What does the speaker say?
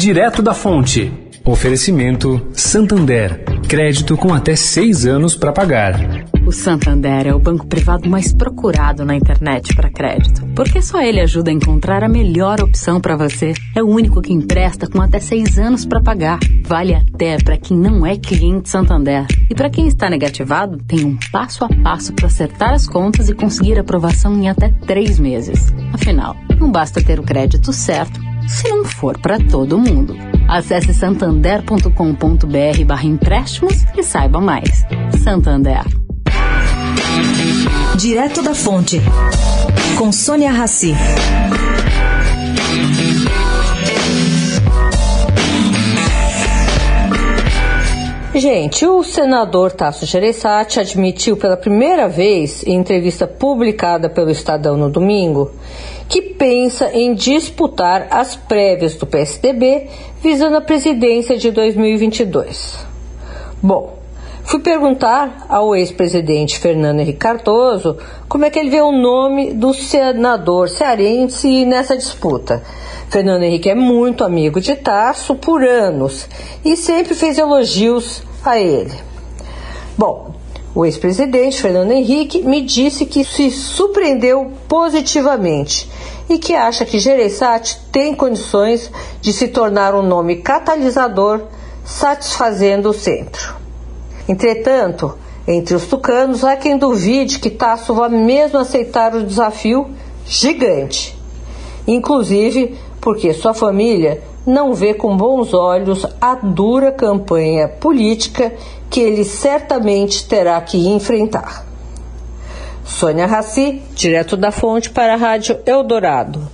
Direto da fonte. Oferecimento Santander. Crédito com até seis anos para pagar. O Santander é o banco privado mais procurado na internet para crédito, porque só ele ajuda a encontrar a melhor opção para você. É o único que empresta com até seis anos para pagar. Vale até para quem não é cliente Santander. E para quem está negativado, tem um passo a passo para acertar as contas e conseguir aprovação em até três meses. Afinal, não basta ter o crédito certo se não for para todo mundo. Acesse santander.com.br barra empréstimos e saiba mais. Santander. Direto da Fonte, com Sônia Rassi. Gente, o senador Tasso Gereissati admitiu pela primeira vez, em entrevista publicada pelo Estadão no domingo, que pensa em disputar as prévias do PSDB visando a presidência de 2022. Bom, fui perguntar ao ex-presidente Fernando Henrique Cardoso como é que ele vê o nome do senador cearense nessa disputa. Fernando Henrique é muito amigo de Tasso por anos e sempre fez elogios a ele. Bom, o ex-presidente Fernando Henrique me disse que se surpreendeu positivamente e que acha que Gereissati tem condições de se tornar um nome catalisador, satisfazendo o centro. Entretanto, entre os tucanos há quem duvide que Tasso vá mesmo aceitar o desafio gigante. Inclusive porque sua família não vê com bons olhos a dura campanha política que ele certamente terá que enfrentar. Sônia Raci, direto da fonte para a Rádio Eldorado.